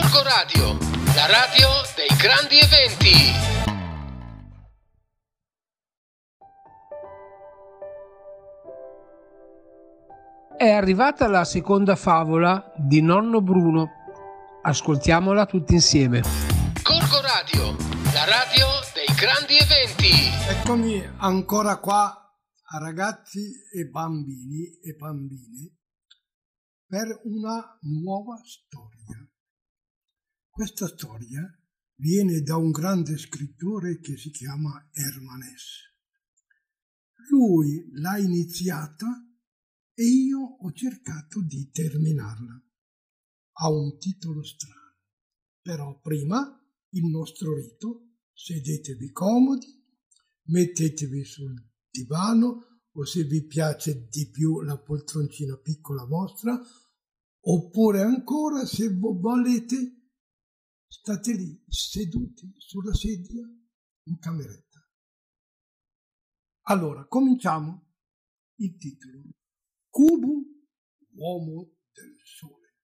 Gorgo Radio, la radio dei grandi eventi. È arrivata la seconda favola di Nonno Bruno. Ascoltiamola tutti insieme. Gorgo Radio, la radio dei grandi eventi. Eccomi ancora qua a ragazzi e bambini e bambine per una nuova storia. Questa storia viene da un grande scrittore che si chiama Herman Hesse. Lui l'ha iniziata e io ho cercato di terminarla. Ha un titolo strano, però prima il nostro rito, sedetevi comodi, mettetevi sul divano o se vi piace di più la poltroncina piccola vostra, oppure ancora se volete state lì seduti sulla sedia in cameretta. Allora, cominciamo il titolo. Cubo, uomo del sole.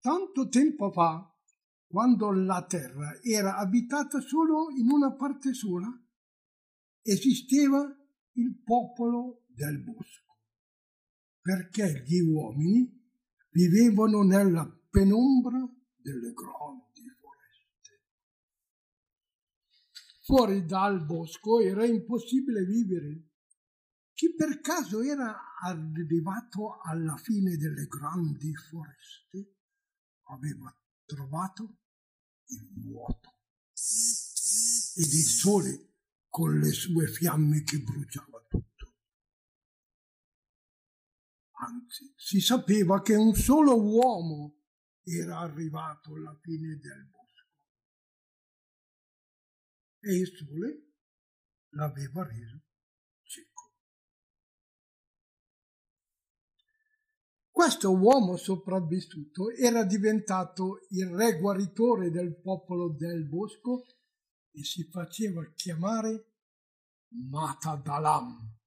Tanto tempo fa, quando la terra era abitata solo in una parte sola, esisteva il popolo del bosco, perché gli uomini vivevano nella penombra delle grandi foreste. Fuori dal bosco era impossibile vivere chi per caso era arrivato alla fine delle grandi foreste aveva trovato il vuoto ed il sole con le sue fiamme che bruciava tutto. Anzi, si sapeva che un solo uomo era arrivato alla fine del bosco e il sole l'aveva reso Questo uomo sopravvissuto era diventato il re guaritore del popolo del bosco e si faceva chiamare Matadalam,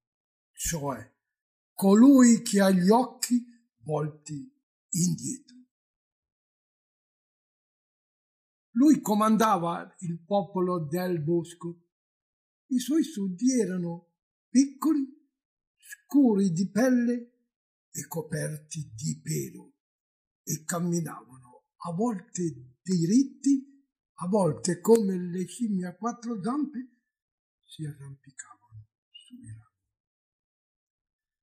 cioè colui che ha gli occhi volti indietro. Lui comandava il popolo del bosco. I suoi suddi erano piccoli, scuri di pelle e coperti di pelo e camminavano a volte diritti, a volte come le scimmie a quattro zampe si arrampicavano sui rami.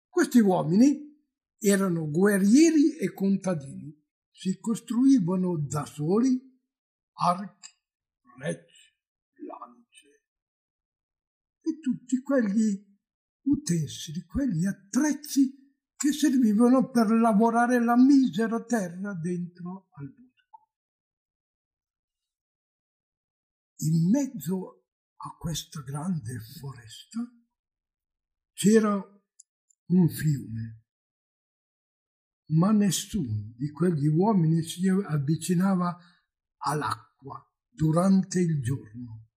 Questi uomini erano guerrieri e contadini, si costruivano da soli archi, frecce, lance e tutti quegli utensili, quegli attrezzi che servivano per lavorare la misera terra dentro al bosco. In mezzo a questa grande foresta c'era un fiume, ma nessuno di quegli uomini si avvicinava all'acqua durante il giorno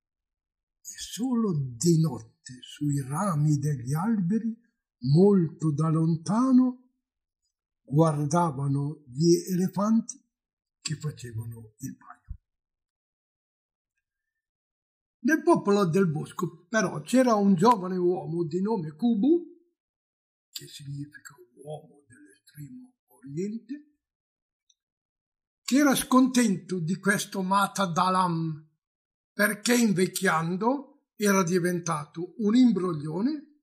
e solo di notte sui rami degli alberi molto da lontano guardavano gli elefanti che facevano il bagno. Nel popolo del bosco però c'era un giovane uomo di nome Kubu, che significa uomo dell'estremo oriente, che era scontento di questo Mata Dalam perché invecchiando era diventato un imbroglione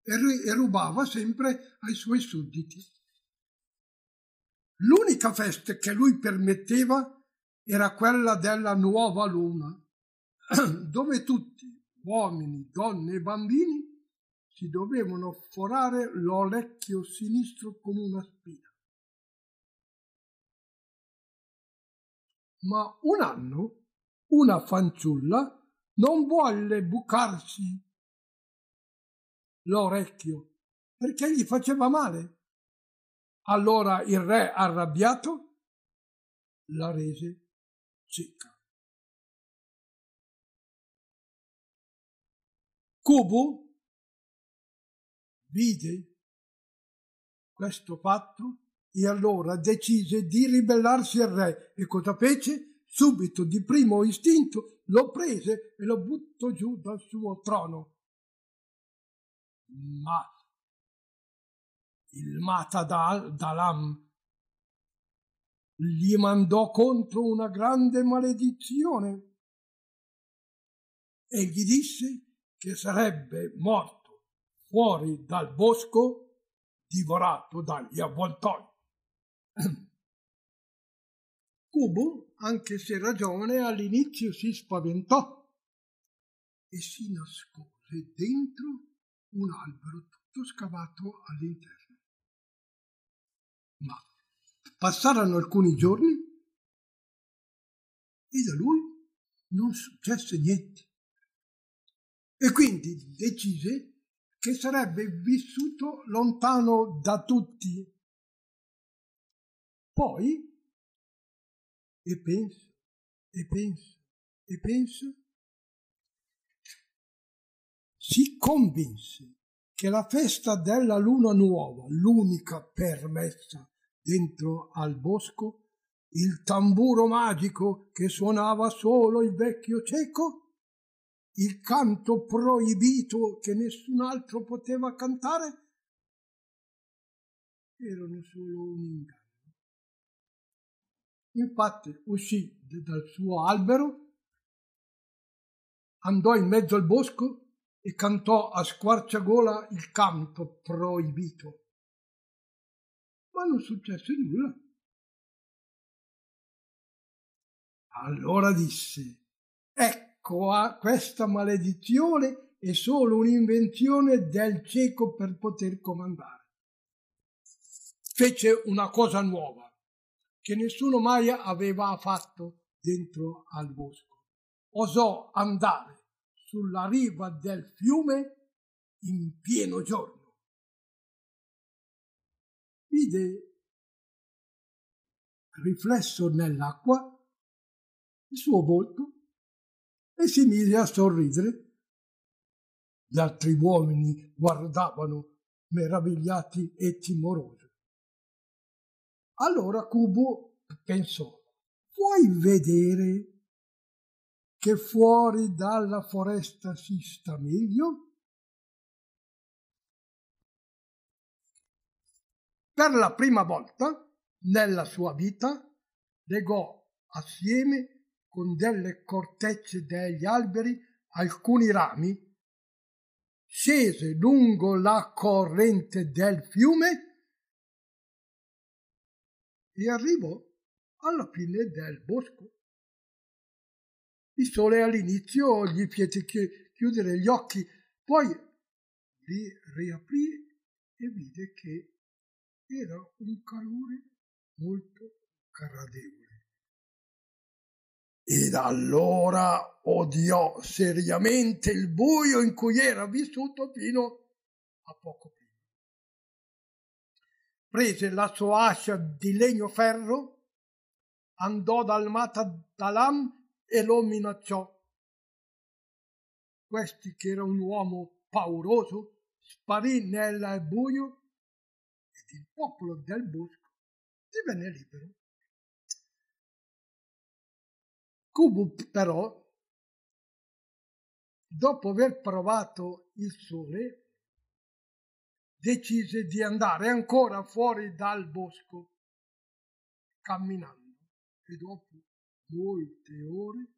e rubava sempre ai suoi sudditi. L'unica festa che lui permetteva era quella della nuova luna, dove tutti, uomini, donne e bambini, si dovevano forare l'orecchio sinistro con una spina. Ma un anno una fanciulla non volle bucarsi l'orecchio perché gli faceva male. Allora il re, arrabbiato, la rese cieca. Cubo vide questo fatto e allora decise di ribellarsi al re e cosa fece? Subito di primo istinto lo prese e lo buttò giù dal suo trono. Ma il Matadalam gli mandò contro una grande maledizione e gli disse che sarebbe morto fuori dal bosco divorato dagli avvoltoi. Cubo, anche se era giovane, all'inizio si spaventò e si nascose dentro un albero tutto scavato all'interno. Ma passarono alcuni giorni e da lui non successe niente. E quindi decise che sarebbe vissuto lontano da tutti. Poi, e pensa, e pensa, e pensa, si convinse che la festa della luna nuova, l'unica permessa dentro al bosco, il tamburo magico che suonava solo il vecchio cieco, il canto proibito che nessun altro poteva cantare, erano solo un inganno. Infatti uscì dal suo albero, andò in mezzo al bosco e cantò a squarciagola il canto proibito. Ma non successe nulla. Allora disse, ecco questa maledizione è solo un'invenzione del cieco per poter comandare. Fece una cosa nuova che nessuno mai aveva fatto dentro al bosco. Osò andare sulla riva del fiume in pieno giorno. Vide riflesso nell'acqua il suo volto e si mise a sorridere. Gli altri uomini guardavano meravigliati e timorosi. Allora Cubo pensò, vuoi vedere che fuori dalla foresta si sta meglio? Per la prima volta nella sua vita legò assieme con delle cortecce degli alberi alcuni rami, scese lungo la corrente del fiume e arrivò alla fine del bosco. Il sole all'inizio gli fece chiudere gli occhi, poi li riaprì e vide che era un calore molto gradevole. Ed allora odiò seriamente il buio in cui era vissuto fino a poco. Prese la sua ascia di legno ferro, andò dal Matadalam e lo minacciò. Questi, che era un uomo pauroso, sparì nel buio ed il popolo del bosco divenne libero. Kubu però, dopo aver provato il sole, decise di andare ancora fuori dal bosco camminando e dopo molte ore,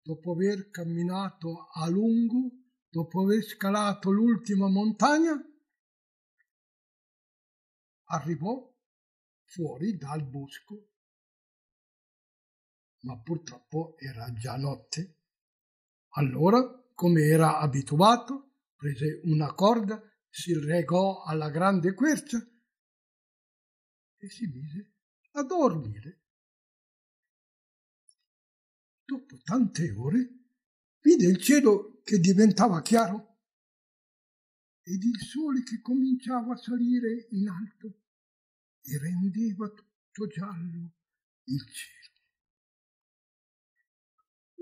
dopo aver camminato a lungo, dopo aver scalato l'ultima montagna, arrivò fuori dal bosco. Ma purtroppo era già notte. Allora, come era abituato, prese una corda, si regò alla grande quercia e si mise a dormire dopo tante ore, vide il cielo che diventava chiaro ed il sole che cominciava a salire in alto e rendeva tutto giallo il cielo.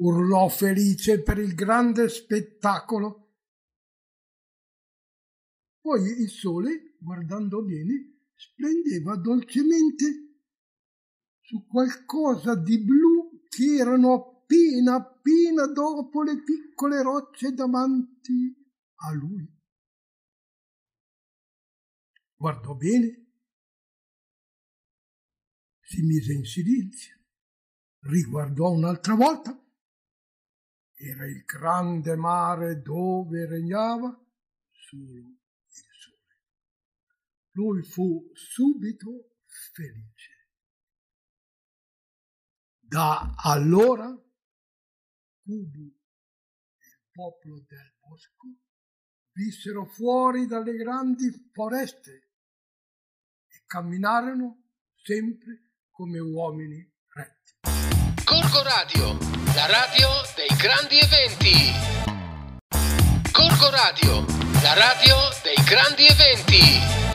Urlò felice per il grande spettacolo. Poi il sole, guardando bene, splendeva dolcemente su qualcosa di blu che erano appena appena dopo le piccole rocce davanti a lui. Guardò bene, si mise in silenzio, riguardò un'altra volta. Era il grande mare dove regnava solo. Lui fu subito felice. Da allora Kubu e il popolo del bosco vissero fuori dalle grandi foreste e camminarono sempre come uomini retti. Corco Radio, la radio dei grandi eventi. Corco Radio, la radio dei grandi eventi.